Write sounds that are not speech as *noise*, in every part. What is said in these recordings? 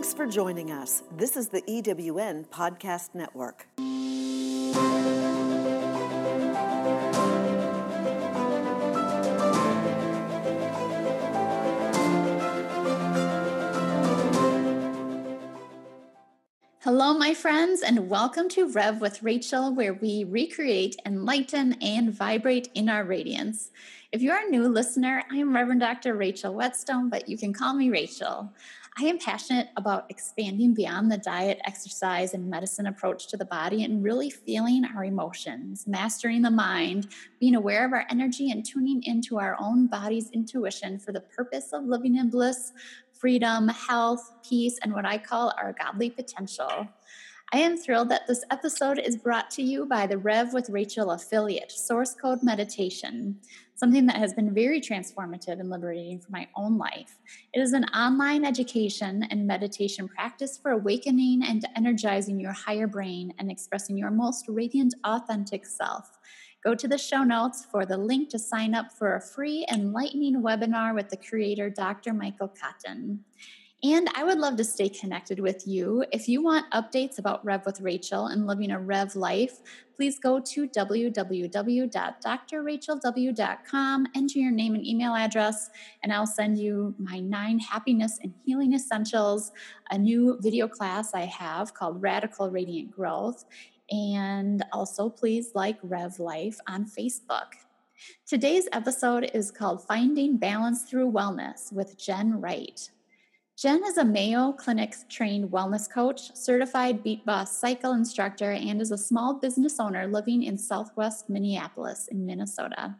Thanks for joining us. This is the EWN Podcast Network. Hello, my friends, and welcome to Rev with Rachel, where we recreate, enlighten, and vibrate in our radiance. If you are a new listener, I am Reverend Dr. Rachel Wetzsteon, but you can call me Rachel. I am passionate about expanding beyond the diet, exercise, and medicine approach to the body and really feeling our emotions, mastering the mind, being aware of our energy, and tuning into our own body's intuition for the purpose of living in bliss, freedom, health, peace, and what I call our godly potential. I am thrilled that this episode is brought to you by the Rev with Rachel affiliate, Source Code Meditation, something that has been very transformative and liberating for my own life. It is an online education and meditation practice for awakening and energizing your higher brain and expressing your most radiant, authentic self. Go to the show notes for the link to sign up for a free enlightening webinar with the creator, Dr. Michael Cotton. And I would love to stay connected with you. If you want updates about Rev with Rachel and living a Rev life, please go to www.drrachelw.com, enter your name and email address, and I'll send you my nine happiness and healing essentials, a new video class I have called Radical Radiant Growth. And also, please like Rev Life on Facebook. Today's episode is called Finding Balance Through Wellness with Jen Wright. Jen is a Mayo Clinic trained wellness coach, certified Beat Boss cycle instructor, and is a small business owner living in southwest Minneapolis in Minnesota.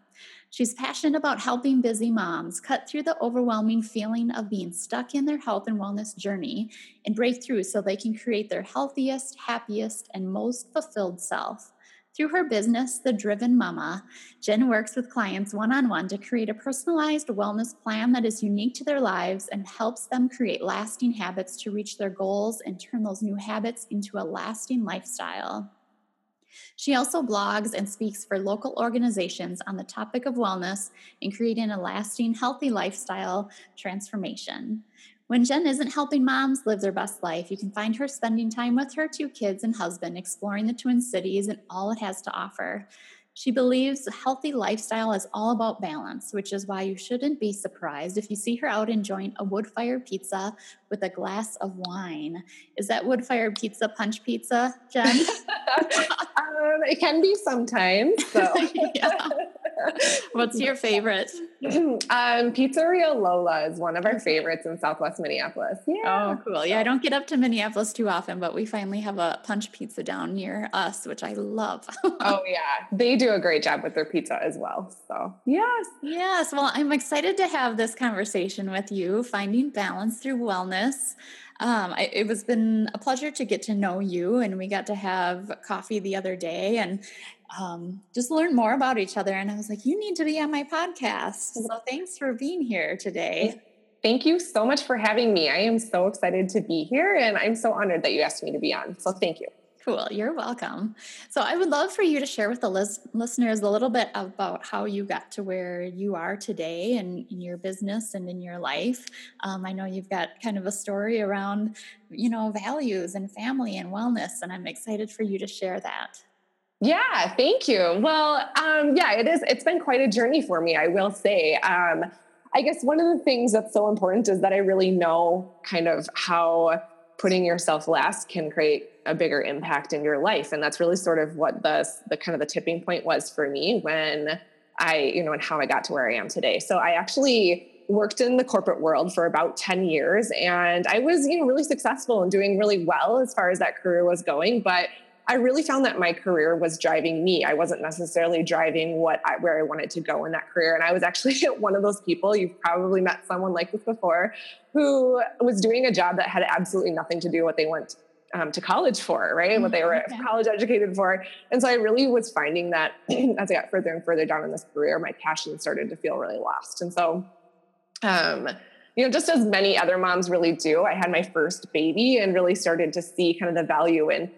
She's passionate about helping busy moms cut through the overwhelming feeling of being stuck in their health and wellness journey and break through so they can create their healthiest, happiest, and most fulfilled self. Through her business, The Driven Mama, Jen works with clients one on one to create a personalized wellness plan that is unique to their lives and helps them create lasting habits to reach their goals and turn those new habits into a lasting lifestyle. She also blogs and speaks for local organizations on the topic of wellness and creating a lasting, healthy lifestyle transformation. When Jen isn't helping moms live their best life, you can find her spending time with her two kids and husband, exploring the Twin Cities and all it has to offer. She believes a healthy lifestyle is all about balance, which is why you shouldn't be surprised if you see her out enjoying a wood fired pizza with a glass of wine. Is that wood fired pizza punch pizza, Jen? *laughs* um, it can be sometimes. So. *laughs* *laughs* What's your favorite? *laughs* um, Pizzeria Lola is one of our favorites in Southwest Minneapolis. Yeah. Oh, cool. Yeah, I don't get up to Minneapolis too often, but we finally have a punch pizza down near us, which I love. *laughs* oh, yeah. They do a great job with their pizza as well. So, yes. Yes. Well, I'm excited to have this conversation with you, finding balance through wellness. Um, I, it was been a pleasure to get to know you, and we got to have coffee the other day, and um, just learn more about each other. And I was like, you need to be on my podcast. So thanks for being here today. Thank you so much for having me. I am so excited to be here, and I'm so honored that you asked me to be on. So thank you. Cool. You're welcome. So, I would love for you to share with the lis- listeners a little bit about how you got to where you are today and in your business and in your life. Um, I know you've got kind of a story around, you know, values and family and wellness, and I'm excited for you to share that. Yeah, thank you. Well, um, yeah, it is. It's been quite a journey for me, I will say. Um, I guess one of the things that's so important is that I really know kind of how putting yourself last can create a bigger impact in your life and that's really sort of what the the kind of the tipping point was for me when i you know and how i got to where i am today so i actually worked in the corporate world for about 10 years and i was you know really successful and doing really well as far as that career was going but I really found that my career was driving me. I wasn't necessarily driving what I, where I wanted to go in that career. And I was actually *laughs* one of those people, you've probably met someone like this before, who was doing a job that had absolutely nothing to do with what they went um, to college for, right? Mm-hmm. What they were mm-hmm. college educated for. And so I really was finding that *clears throat* as I got further and further down in this career, my passion started to feel really lost. And so, um, you know, just as many other moms really do, I had my first baby and really started to see kind of the value in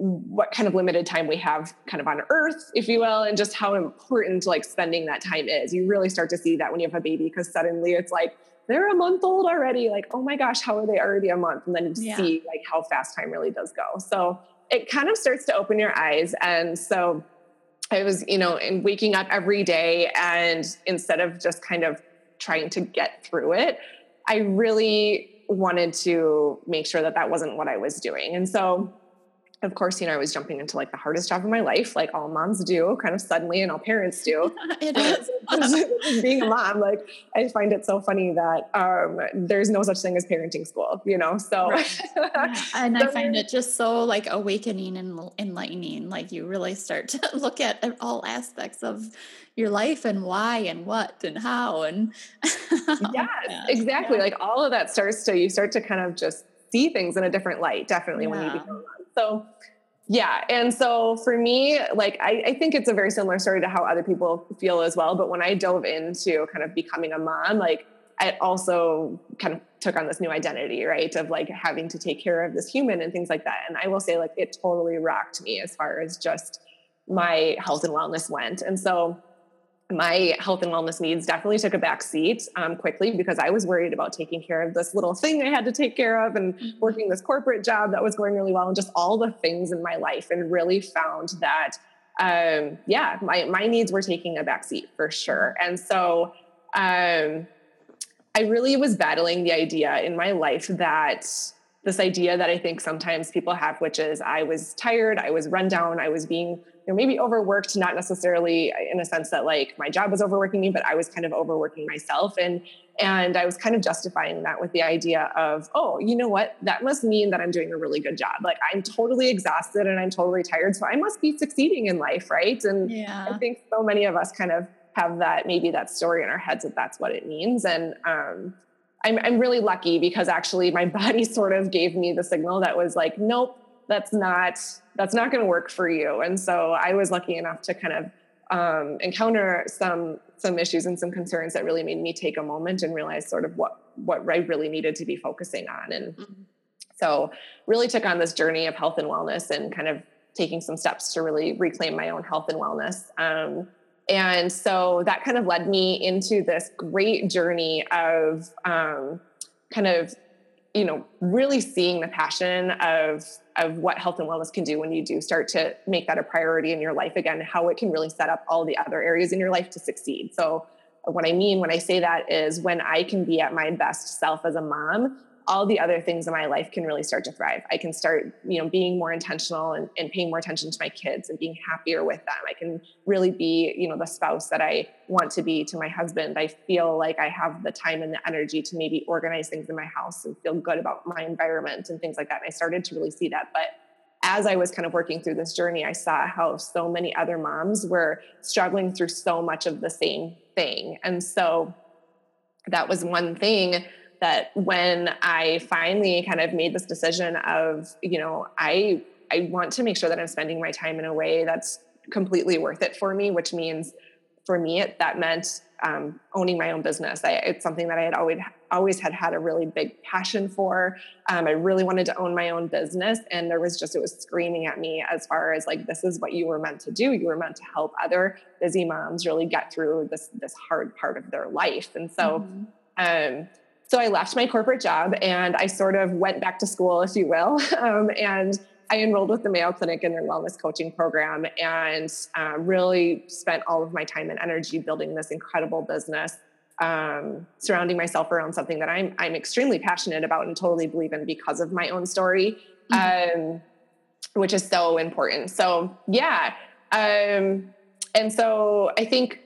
what kind of limited time we have kind of on earth if you will and just how important like spending that time is you really start to see that when you have a baby because suddenly it's like they're a month old already. Like, oh my gosh, how are they already a month? And then Yeah. see like how fast time really does go. So it kind of starts to open your eyes. And so I was, you know, in waking up every day and instead of just kind of trying to get through it, I really wanted to make sure that that wasn't what I was doing. And so of course, you know, I was jumping into like the hardest job of my life, like all moms do, kind of suddenly, and all parents do. *laughs* it is. *laughs* being a mom, like I find it so funny that um, there's no such thing as parenting school, you know. So, Right. Yeah, *laughs* And I find it just so like awakening and enlightening. Like you really start to look at all aspects of your life and why and what and how and yes, exactly. Yeah. Like all of that starts to you start to kind of just see things in a different light. Definitely when you become a mom. So. Yeah. And so for me, like, I, I think it's a very similar story to how other people feel as well. But when I dove into kind of becoming a mom, like, I also kind of took on this new identity, right? Of like having to take care of this human and things like that. And I will say, like, it totally rocked me as far as just my health and wellness went. And so my health and wellness needs definitely took a back seat um, quickly because I was worried about taking care of this little thing I had to take care of and Mhm. working this corporate job that was going really well and just all the things in my life and really found that um, yeah my, my needs were taking a back seat for sure and so um, I really was battling the idea in my life that this idea that I think sometimes people have, which is I was tired, I was run down, I was being, you know, maybe overworked, not necessarily in a sense that like my job was overworking me, but I was kind of overworking myself. And and I was kind of justifying that with the idea of, oh, you know what? That must mean that I'm doing a really good job. Like I'm totally exhausted and I'm totally tired. So I must be succeeding in life, right? And I think so many of us kind of have that maybe that story in our heads that that's what it means. And um, I'm I'm really lucky because actually my *laughs* body sort of gave me the signal that was like, nope, that's not that's not going to work for you. And so I was lucky enough to kind of um, encounter some some issues and some concerns that really made me take a moment and realize sort of what what I really needed to be focusing on. And Mhm. so really took on this journey of health and wellness and kind of taking some steps to really reclaim my own health and wellness. Um, and so that kind of led me into this great journey of um, kind of, you know, really seeing the passion of of what health and wellness can do when you do start to make that a priority in your life again, how it can really set up all the other areas in your life to succeed. So what I mean when I say that is when I can be at my best self as a mom, all the other things in my life can really start to thrive. I can start, you know, being more intentional and, and paying more attention to my kids and being happier with them. I can really be, you know, the spouse that I want to be to my husband. I feel like I have the time and the energy to maybe organize things in my house and feel good about my environment and things like that. And I started to really see that. But as I was kind of working through this journey, I saw how so many other moms were struggling through so much of the same thing. And so that was one thing that when I finally kind of made this decision of, you know, I I want to make sure that I'm spending my time in a way that's completely worth it for me, which means for me it that meant um, owning my own business. I, it's something that I had always always had had a really big passion for. Um, I really wanted to own my own business, and there was just it was screaming at me as far as like this is what you were meant to do. You were meant to help other busy moms really get through this this hard part of their life, and so. Mhm. Um, so I left my corporate job and I sort of went back to school, if you will, *laughs* um, and I enrolled with the Mayo Clinic in their wellness coaching program and uh, really spent all of my time and energy building this incredible business, um, surrounding myself around something that I'm I'm extremely passionate about and totally believe in because of my own story, um, which is so important. So yeah, um, and so I think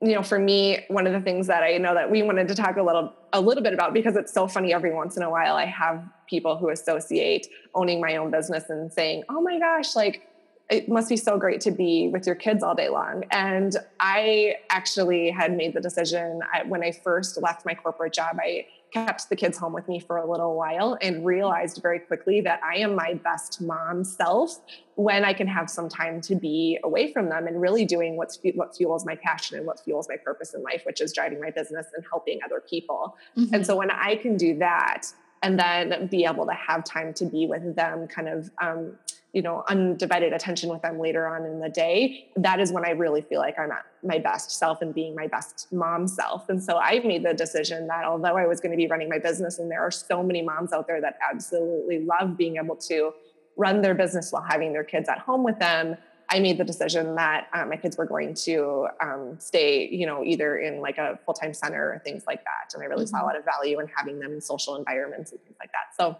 you know, for me, one of the things that I know that we wanted to talk a little a little bit about because it's so funny every once in a while I have people who associate owning my own business and saying, "Oh my gosh, like it must be so great to be with your kids all day long." And I actually had made the decision I, when I first left my corporate job, I kept the kids home with me for a little while and realized very quickly that I am my best mom self when I can have some time to be away from them and really doing what's what fuels my passion and what fuels my purpose in life, which is driving my business and helping other people. Mhm. And so when I can do that and then be able to have time to be with them kind of um, you know undivided attention with them later on in the day that is when i really feel like i'm at my best self and being my best mom self and so i made the decision that although i was going to be running my business and there are so many moms out there that absolutely love being able to run their business while having their kids at home with them I made the decision that um, my kids were going to um, stay, you know, either in like a full time center or things like that. And I really mm-hmm. saw a lot of value in having them in social environments and things like that. So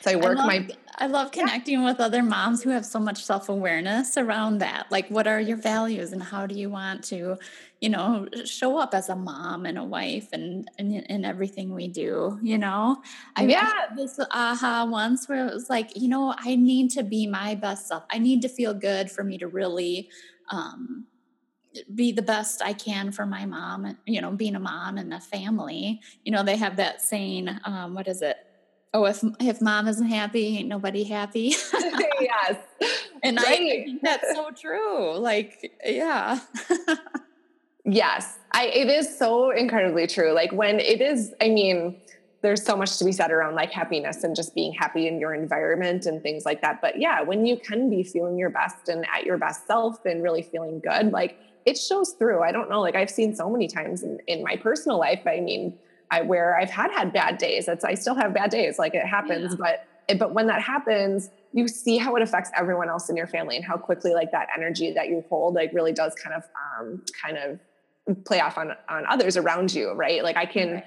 so I work I love, my. I love connecting yeah. with other moms who have so much self awareness around that. Like, what are your values, and how do you want to, you know, show up as a mom and a wife, and in everything we do. You know, I yeah. had this aha once where it was like, you know, I need to be my best self. I need to feel good for me to really. Um, be the best I can for my mom, you know, being a mom and a family. You know, they have that saying, um, what is it? Oh if if mom isn't happy ain't nobody happy. *laughs* Yes. *laughs* And right. I, think that's so *laughs* true like yeah. Yes. I it is so incredibly true like when it is i mean there's so much to be said around like happiness and just being happy in your environment and things like that but yeah when you can be feeling your best and at your best self and really feeling good like it shows through. I don't know like i've seen so many times in, in my personal life i mean I, where I've had had bad days. It's I still have bad days, like it happens. Yeah. But but when that happens, you see how it affects everyone else in your family and how quickly like that energy that you hold like really does kind of um, kind of play off on on others around you, right? Like I can. Right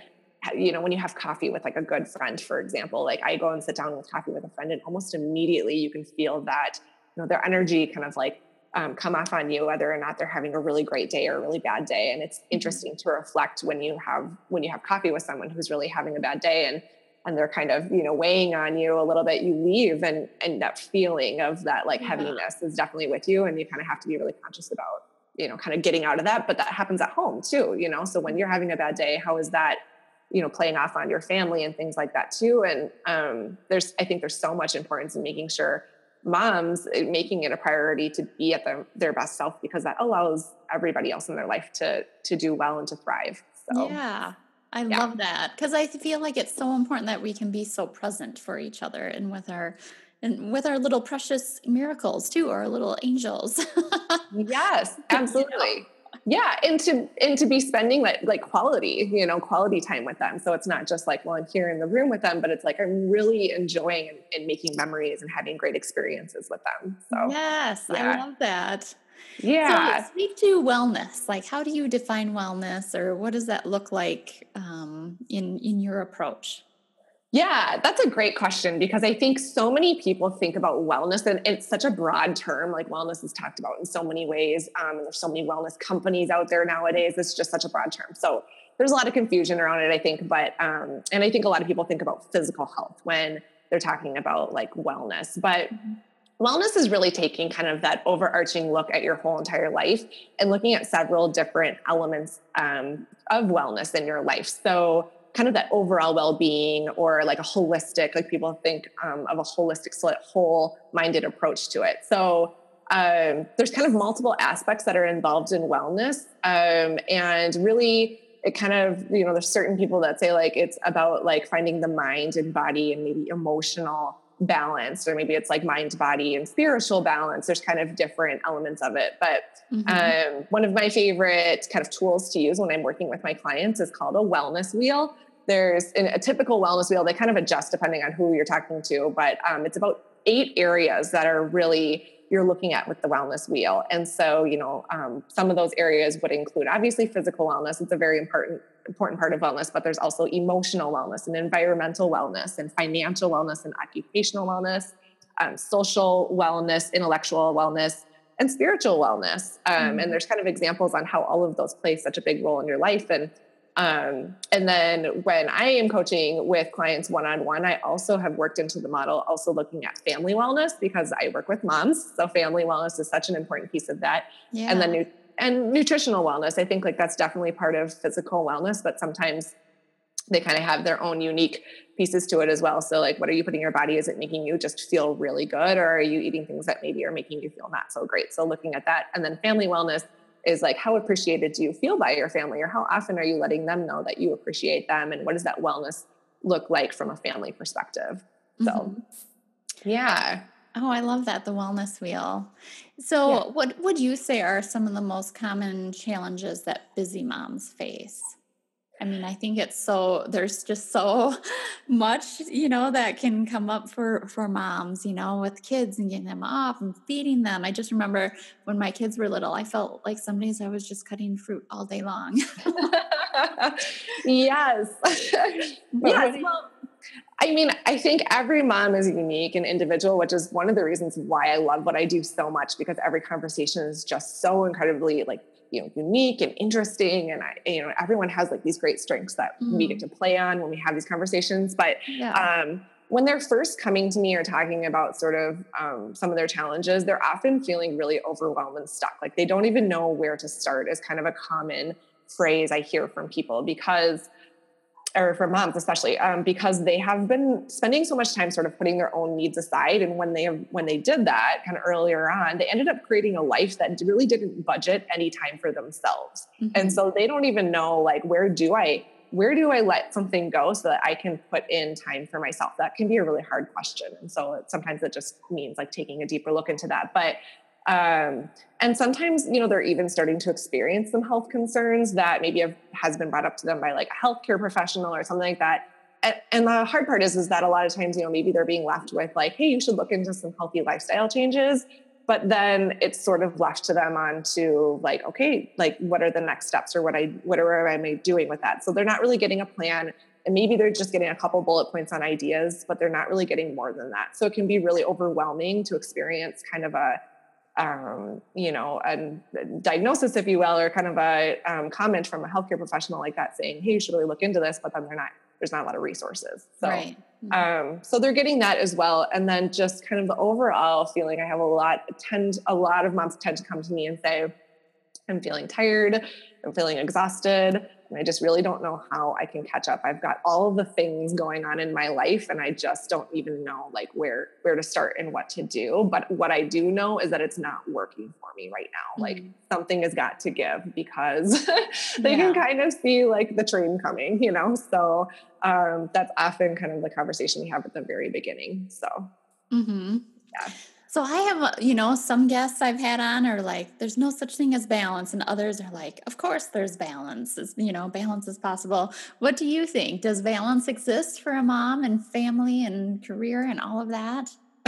you know, when you have coffee with like a good friend, for example, like I go and sit down with coffee with a friend, and almost immediately you can feel that, you know, their energy kind of like um, come off on you whether or not they're having a really great day or a really bad day. And it's mm-hmm. interesting to reflect when you have when you have coffee with someone who's really having a bad day and and they're kind of you know weighing on you a little bit you leave and and that feeling of that like yeah. heaviness is definitely with you and you kind of have to be really conscious about you know kind of getting out of that. But that happens at home too you know? So when you're having a bad day how is that you know playing off on your family and things like that too? And um, there's i think there's so much importance in making sure moms eh, making it a priority to be at their, their best self because that allows everybody else in their life to to do well and to thrive so yeah i yeah. love that because i feel like it's so important that we can be so present for each other and with our and with our little precious miracles too our little angels *laughs* yes absolutely you know? Yeah and to and to be spending like like quality you know quality time with them. So it's not just like well i'm here in the room with them but it's like i'm really enjoying and, and making memories and having great experiences with them. So yes yeah. i love that. Yeah. so speak to wellness. Like how do you define wellness or what does that look like um, in in your approach yeah, that's a great question because I think so many people think about wellness and it's such a broad term. Like wellness is talked about in so many ways. Um, and there's so many wellness companies out there nowadays. It's just such a broad term. So there's a lot of confusion around it, I think. But, um, and I think a lot of people think about physical health when they're talking about like wellness. But mm-hmm. wellness is really taking kind of that overarching look at your whole entire life and looking at several different elements um, of wellness in your life. So, kind of that overall well-being or like a holistic like people think um, of a holistic whole minded approach to it. So um, there's kind of multiple aspects that are involved in wellness um, and really it kind of you know there's certain people that say like it's about like finding the mind and body and maybe emotional balance or maybe it's like mind body and spiritual balance there's kind of different elements of it but mm-hmm. um, one of my favorite kind of tools to use when i'm working with my clients is called a wellness wheel there's in a typical wellness wheel they kind of adjust depending on who you're talking to but um, it's about eight areas that are really you're looking at with the wellness wheel and so you know um, some of those areas would include obviously physical wellness it's a very important important part of wellness but there's also emotional wellness and environmental wellness and financial wellness and occupational wellness um, social wellness intellectual wellness and spiritual wellness um, mm-hmm. and there's kind of examples on how all of those play such a big role in your life and um, and then when I am coaching with clients one on one, I also have worked into the model, also looking at family wellness because I work with moms. So family wellness is such an important piece of that. Yeah. And then and nutritional wellness, I think like that's definitely part of physical wellness, but sometimes they kind of have their own unique pieces to it as well. So like what are you putting in your body? Is it making you just feel really good or are you eating things that maybe are making you feel not so great? So looking at that and then family wellness is like how appreciated do you feel by your family or how often are you letting them know that you appreciate them and what does that wellness look like from a family perspective so mm-hmm. yeah Oh, I love that, the wellness wheel. So, yeah. what would you say are some of the most common challenges that busy moms face? I mean, I think it's so there's just so *laughs* much, you know, that can come up for for moms, you know, with kids and getting them off and feeding them. I just remember when my kids were little, I felt like some days I was just cutting fruit all day long. *laughs* *laughs* yes. yes. Well, I mean, I think every mom is unique and individual, which is one of the reasons why I love what I do so much because every conversation is just so incredibly like, you know, unique and interesting. And I, you know, everyone has like these great strengths that mm. we get mm-hmm. to play on when we have these conversations. But yeah. um, when they're first coming to me or talking about sort of um, some of their challenges, they're often feeling really overwhelmed and stuck. Like they don't even know where to start is kind of a common phrase I hear from people because or for moms especially um, because they have been spending so much time sort of putting their own needs aside and when they have when they did that kind of earlier on they ended up creating a life that really didn't budget any time for themselves. Mm-hmm. and so they don't even know like where do i where do i let something go so that i can put in time for myself? That can be a really hard question and so sometimes it just means like taking a deeper look into that. But um, and sometimes, you know, they're even starting to experience some health concerns that maybe have, has been brought up to them by like a healthcare professional or something like that. And, the hard part is, is that a lot of times, you know, maybe they're being left with like, hey, you should look into some healthy lifestyle changes. But then it's sort of left to them on to like, okay, like what are the next steps or what I what are am I doing with that? So they're not really getting a plan and maybe they're just getting a couple bullet points on ideas, but they're not really getting more than that. So it can be really overwhelming to experience kind of a um, you know, a diagnosis, if you will, or kind of a um, comment from a healthcare professional like that saying, "Hey, you should really look into this," but then they're not. There's not a lot of resources, so right. mm-hmm. um, so they're getting that as well. And then just kind of the overall feeling, I have a lot tend a lot of moms tend to come to me and say, "I'm feeling tired, I'm feeling exhausted, and I just really don't know how I can catch up. I've got all of the things going on in my life and I just don't even know like where where to start and what to do. But what I do know is that it's not working for me right now. Mm-hmm. Like something has got to give because *laughs* they yeah. can kind of see like the train coming, you know. So um that's often kind of the conversation we have at the very beginning. So mm-hmm. yeah. So I have, uh, you know, some guests I've had on are like, there's no such thing as balance. And others are like, of course there's balance. It's, you know, balance is possible. What do you think? Does balance exist for a mom and family and career and all of that? *laughs*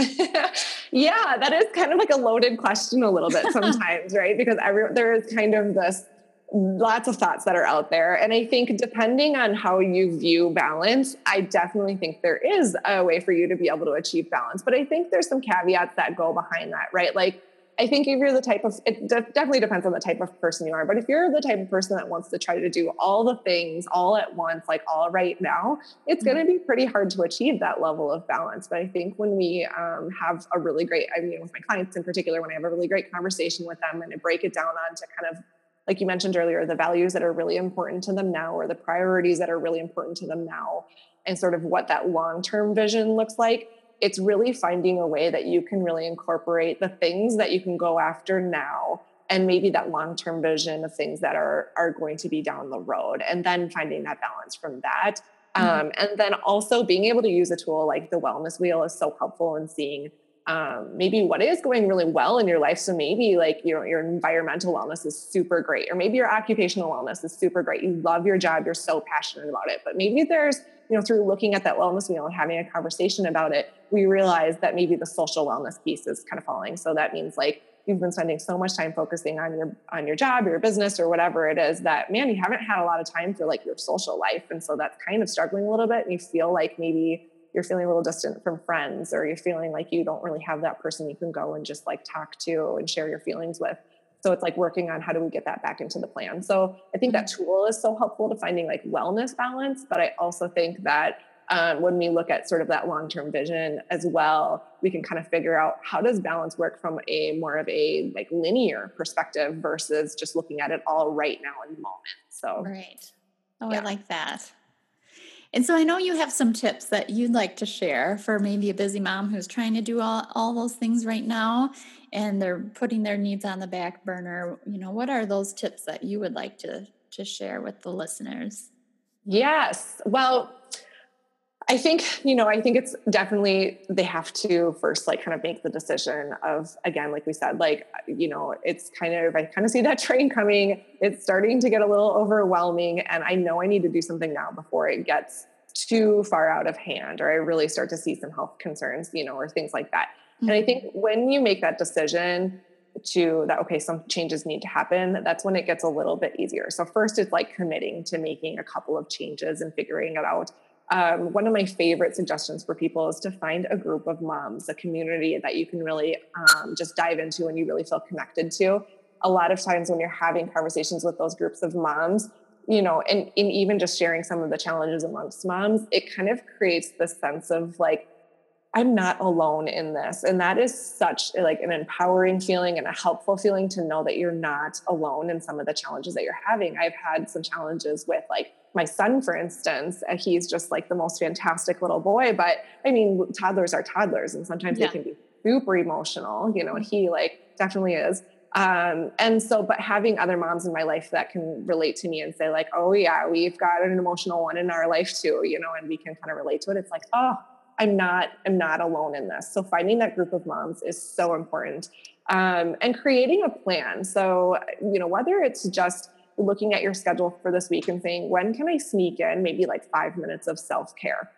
yeah, that is kind of like a loaded question a little bit *laughs* sometimes, right? Because every, there is kind of this lots of thoughts that are out there. And I think depending on how you view balance, I definitely think there is a way for you to be able to achieve balance. But I think there's some caveats that go behind that, right? Like, I think if you're the type of, it de- definitely depends on the type of person you are, but if you're the type of person that wants to try to do all the things all at once, like all right now, it's mm-hmm. going to be pretty hard to achieve that level of balance. But I think when we um, have a really great, I mean, with my clients in particular, when I have a really great conversation with them and I break it down onto kind of like you mentioned earlier, the values that are really important to them now, or the priorities that are really important to them now, and sort of what that long term vision looks like. It's really finding a way that you can really incorporate the things that you can go after now and maybe that long-term vision of things that are are going to be down the road and then finding that balance from that mm-hmm. um, and then also being able to use a tool like the wellness wheel is so helpful in seeing um, maybe what is going really well in your life. So maybe like your your environmental wellness is super great, or maybe your occupational wellness is super great. You love your job, you're so passionate about it. But maybe there's you know through looking at that wellness wheel and having a conversation about it, we realize that maybe the social wellness piece is kind of falling. So that means like you've been spending so much time focusing on your on your job, your business, or whatever it is that man, you haven't had a lot of time for like your social life, and so that's kind of struggling a little bit. And you feel like maybe you're feeling a little distant from friends or you're feeling like you don't really have that person you can go and just like talk to and share your feelings with. So it's like working on how do we get that back into the plan. So i think that mm-hmm. tool is so helpful to finding like wellness balance but i also think that um, when we look at sort of that long-term vision as well we can kind of figure out how does balance work from a more of a like linear perspective versus just looking at it all right now in the moment. So right. Oh yeah. i like that and so I know you have some tips that you'd like to share for maybe a busy mom who's trying to do all, all those things right now and they're putting their needs on the back burner. You know, what are those tips that you would like to, to share with the listeners? Yes. Well, I think, you know, I think it's definitely they have to first like kind of make the decision of again, like we said, like, you know, it's kind of I kind of see that *laughs* train coming. It's starting to get a little overwhelming. And I know I need to do something now before it gets too far out of hand or I really start to see some health concerns, you know, or things like that. Mm-hmm. And I think mm-hmm. when you make that decision to that, okay, some changes need to happen, that's when it gets a little bit easier. So first it's like committing to making a couple of changes and figuring it out um, one of my favorite suggestions for people is to find a group of moms, a community that you can really um, just dive into and you really feel connected to. A lot of times when you're having conversations with those groups of moms, you know, and, and even just sharing some of the challenges amongst moms, it kind of creates this sense of like, I'm not alone in this. And that is such like an empowering feeling and a helpful feeling to know that you're not alone in some of the challenges that you're having. I've had some challenges with like my son, for instance, uh, he's just like the most fantastic little boy. But I mean, toddlers are toddlers, and sometimes yeah. they can be super emotional, you know, and he like definitely is. Um, and so, but having other moms in my life that can relate to me and say, like, oh, yeah, we've got an emotional one in our life too, you know, and we can kind of relate to it. It's like, oh, I'm not, I'm not alone in this. So finding that group of moms is so important. Um, and creating a plan. So, you know, whether it's just looking at your schedule for this week and saying, when can I sneak in maybe like five minutes of self care?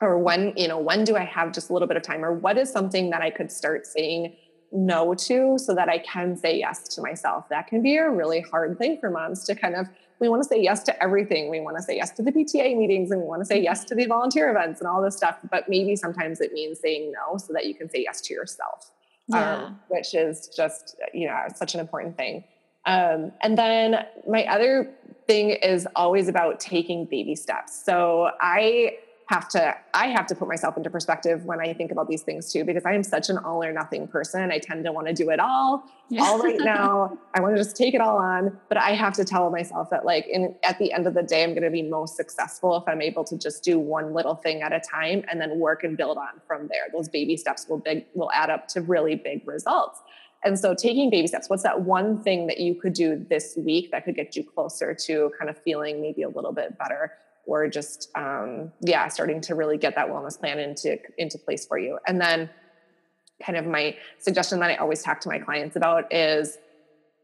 Or when, you know, when do I have just a little bit of time? Or what is something that I could start saying no to so that I can say yes to myself? That can be a really hard thing for moms to kind of, we want to say yes to everything. We want to say yes to the PTA meetings and we want to say yes to the volunteer events and all this stuff. But maybe sometimes it means saying no so that you can say yes to yourself. Yeah. Um, which is just, you know, such an important thing. Um, and then my other thing is always about taking baby steps. So I have to I have to put myself into perspective when I think about these things too, because I am such an all or nothing person. I tend to want to do it all, yeah. all right *laughs* now. I want to just take it all on, but I have to tell myself that like in at the end of the day, I'm going to be most successful if I'm able to just do one little thing at a time and then work and build on from there. Those baby steps will big will add up to really big results. And so taking baby steps, what's that one thing that you could do this week that could get you closer to kind of feeling maybe a little bit better or just um, yeah, starting to really get that wellness plan into into place for you. And then kind of my suggestion that I always talk to my clients about is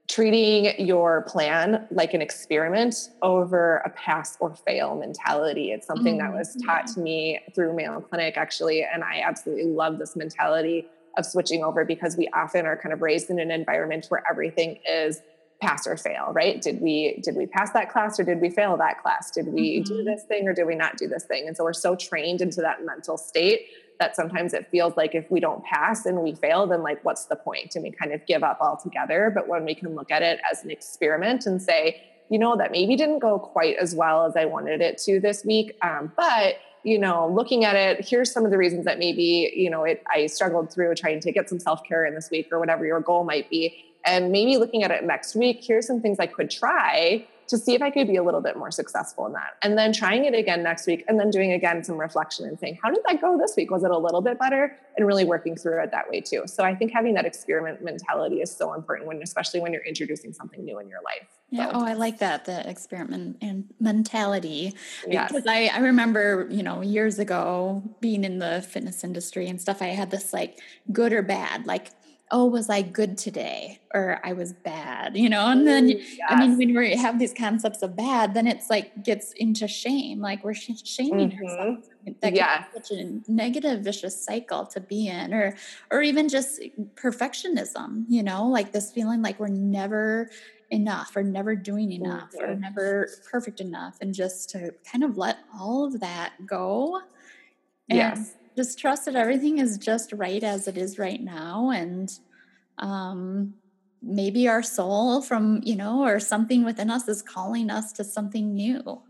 treating your plan like an experiment over a pass or fail mentality. It's something mm-hmm. that was taught to me through Mayo Clinic actually, and I absolutely love this mentality of switching over because we often are kind of raised in an environment where everything is pass or fail right did we did we pass that class or did we fail that class did we mm-hmm. do this thing or did we not do this thing and so we're so trained into that mental state that sometimes it feels like if we don't pass and we fail then like what's the point? and we kind of give up altogether but when we can look at it as an experiment and say you know that maybe didn't go quite as well as i wanted it to this week um, but you know, looking at it, here's some of the reasons that maybe, you know, it, I struggled through trying to get some self care in this week or whatever your goal might be. And maybe looking at it next week, here's some things I could try to see if I could be a little bit more successful in that. And then trying it again next week and then doing again some reflection and saying, how did that go this week? Was it a little bit better? And really working through it that way too. So I think having that experiment mentality is so important when, especially when you're introducing something new in your life. Yeah. So. Oh, I like that. The experiment and mentality. Yes. Because I, I remember, you know, years ago being in the fitness industry and stuff, I had this like good or bad, like oh, was I good today or I was bad, you know? And then, yes. I mean, when we have these concepts of bad, then it's like gets into shame, like we're shaming mm-hmm. ourselves. That yeah. such a negative, vicious cycle to be in, or, or even just perfectionism, you know, like this feeling like we're never enough or never doing enough mm-hmm. or never perfect enough. And just to kind of let all of that go. Yes just trust that everything is just right as it is right now and um, maybe our soul from you know or something within us is calling us to something new.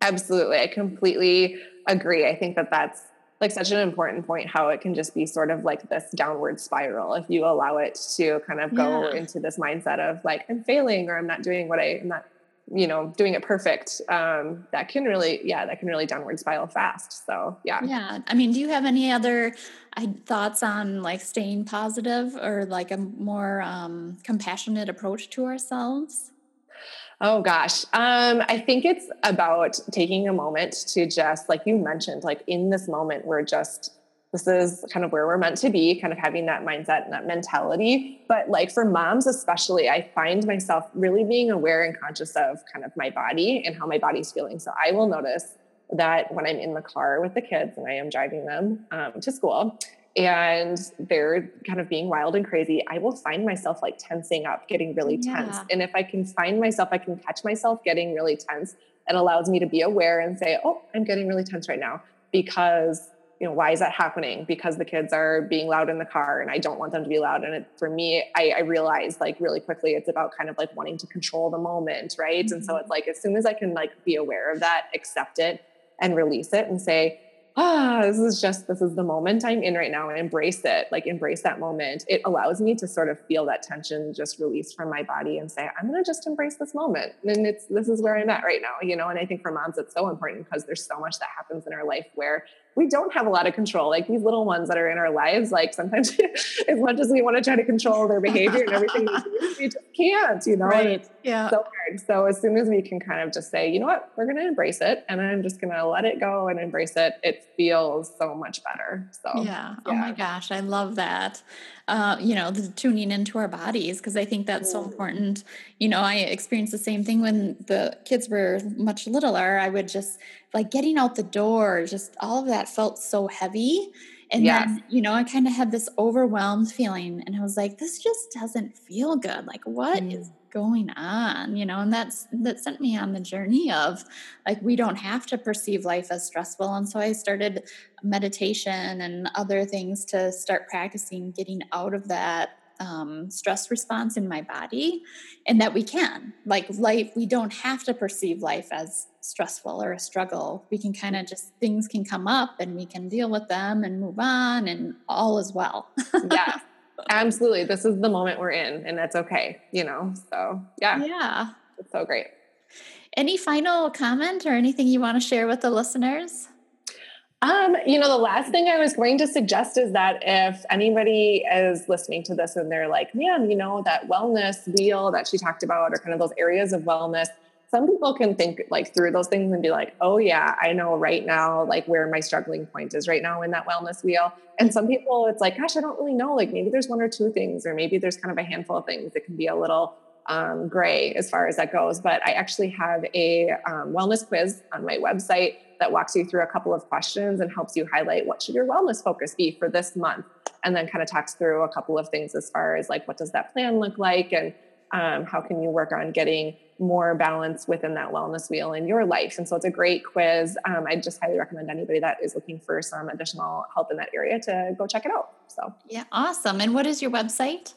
Absolutely. I completely agree. I think that that's like such an important point how it can just be sort of like this downward spiral if you allow it to kind of go yeah. into this mindset of like i'm failing or i'm not doing what i am not you know doing it perfect um that can really yeah that can really downward spiral fast. So yeah. Yeah. I mean do you have any other thoughts on like staying positive or like a more um compassionate approach to ourselves? Oh gosh. Um, I think it's about taking a moment to just, like you mentioned, like in this moment, we're just, this is kind of where we're meant to be, kind of having that mindset and that mentality. But like for moms, especially, I find myself really being aware and conscious of kind of my body and how my body's feeling. So I will notice that when I'm in the car with the kids and I am driving them um, to school, and they're kind of being wild and crazy, I will find myself like tensing up, getting really yeah. tense. And if I can find myself, I can catch myself getting really tense. It allows me to be aware and say, oh, I'm getting really tense right now because you know why is that happening because the kids are being loud in the car and i don't want them to be loud and it, for me I, I realized like really quickly it's about kind of like wanting to control the moment right mm-hmm. and so mm-hmm. it's like as soon as i can like be aware of that accept it and release it and say ah, this is just, this is the moment I'm in right now and embrace it, like embrace that moment. It allows me to sort of feel that tension just release from my body and say, I'm going to just embrace this moment. And it's, this is where I'm at right now, you know? And I think for moms, it's so important because there's so much that happens in our life where we don't have a lot of control. Like these little ones that are in our lives, like sometimes *laughs* as much as we want to try to control their behavior and everything, we just can't, you know? Right. Yeah. So hard. So as soon as we can kind of just say, you know what, we're going to embrace it and I'm just going to let it go and embrace it, it feels so much better. So, yeah. yeah. Oh my gosh. I love that. Uh, you know, the tuning into our bodies, because I think that's so mm. important. You know, I experienced the same thing when the kids were much littler. I would just like getting out the door, just all of that felt so heavy. And yes. then, you know, I kind of had this overwhelmed feeling and I was like, this just doesn't feel good. Like, what mm. is going on you know and that's that sent me on the journey of like we don't have to perceive life as stressful and so i started meditation and other things to start practicing getting out of that um, stress response in my body and that we can like life we don't have to perceive life as stressful or a struggle we can kind of just things can come up and we can deal with them and move on and all is well yeah *laughs* Absolutely. This is the moment we're in and that's okay, you know? So yeah. Yeah. It's so great. Any final comment or anything you want to share with the listeners? Um, you know, the last thing I was going to suggest is that if anybody is listening to this and they're like, man, you know, that wellness wheel that she talked about, or kind of those areas of wellness, some people can think like through those things and be like, oh yeah, I know right now like where my struggling point is right now in that wellness wheel. And some people it's like, gosh, I don't really know. Like maybe there's one or two things, or maybe there's kind of a handful of things that can be a little um, gray as far as that goes. But I actually have a um, wellness quiz on my website that walks you through a couple of questions and helps you highlight what should your wellness focus be for this month and then kind of talks through a couple of things as far as like what does that plan look like and um, how can you work on getting more balance within that wellness wheel in your life. And so it's a great quiz. Um, I just highly recommend anybody that is looking for some additional help in that area to go check it out. So, yeah, awesome. And what is your website?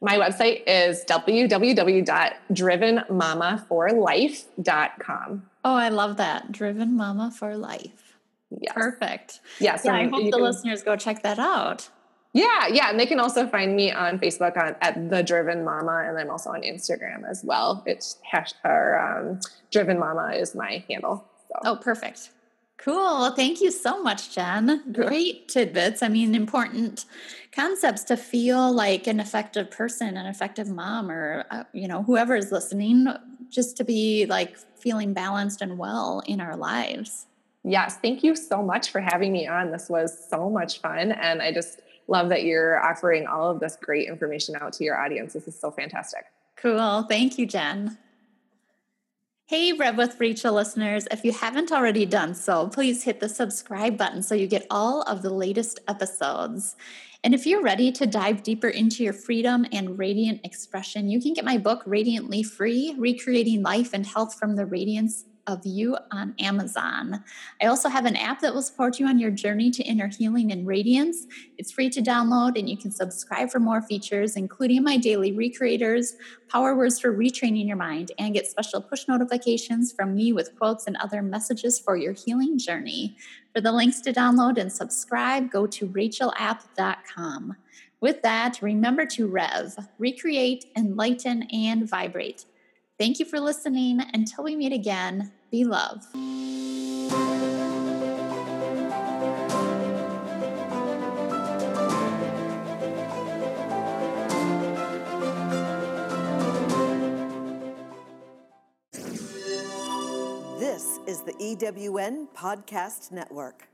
My website is www.drivenmamaforlife.com. Oh, I love that. Driven Mama for Life. Yes. Perfect. Yes. Yeah, I hope the can, listeners go check that out. Yeah, yeah, and they can also find me on Facebook on, at the Driven Mama, and I'm also on Instagram as well. It's hash or um, Driven Mama is my handle. So. Oh, perfect. Cool. Thank you so much, Jen. Great tidbits. I mean, important concepts to feel like an effective person, an effective mom, or, uh, you know, whoever is listening, just to be like feeling balanced and well in our lives. Yes. Thank you so much for having me on. This was so much fun. And I just, love that you're offering all of this great information out to your audience. This is so fantastic. Cool. Thank you, Jen. Hey, Rev with Rachel listeners, if you haven't already done so, please hit the subscribe button so you get all of the latest episodes. And if you're ready to dive deeper into your freedom and radiant expression, you can get my book, Radiantly Free Recreating Life and Health from the Radiance of you on Amazon. I also have an app that will support you on your journey to inner healing and radiance. It's free to download, and you can subscribe for more features, including my daily recreators, power words for retraining your mind, and get special push notifications from me with quotes and other messages for your healing journey. For the links to download and subscribe, go to rachelapp.com. With that, remember to rev, recreate, enlighten, and vibrate. Thank you for listening. Until we meet again, be love. This is the EWN Podcast Network.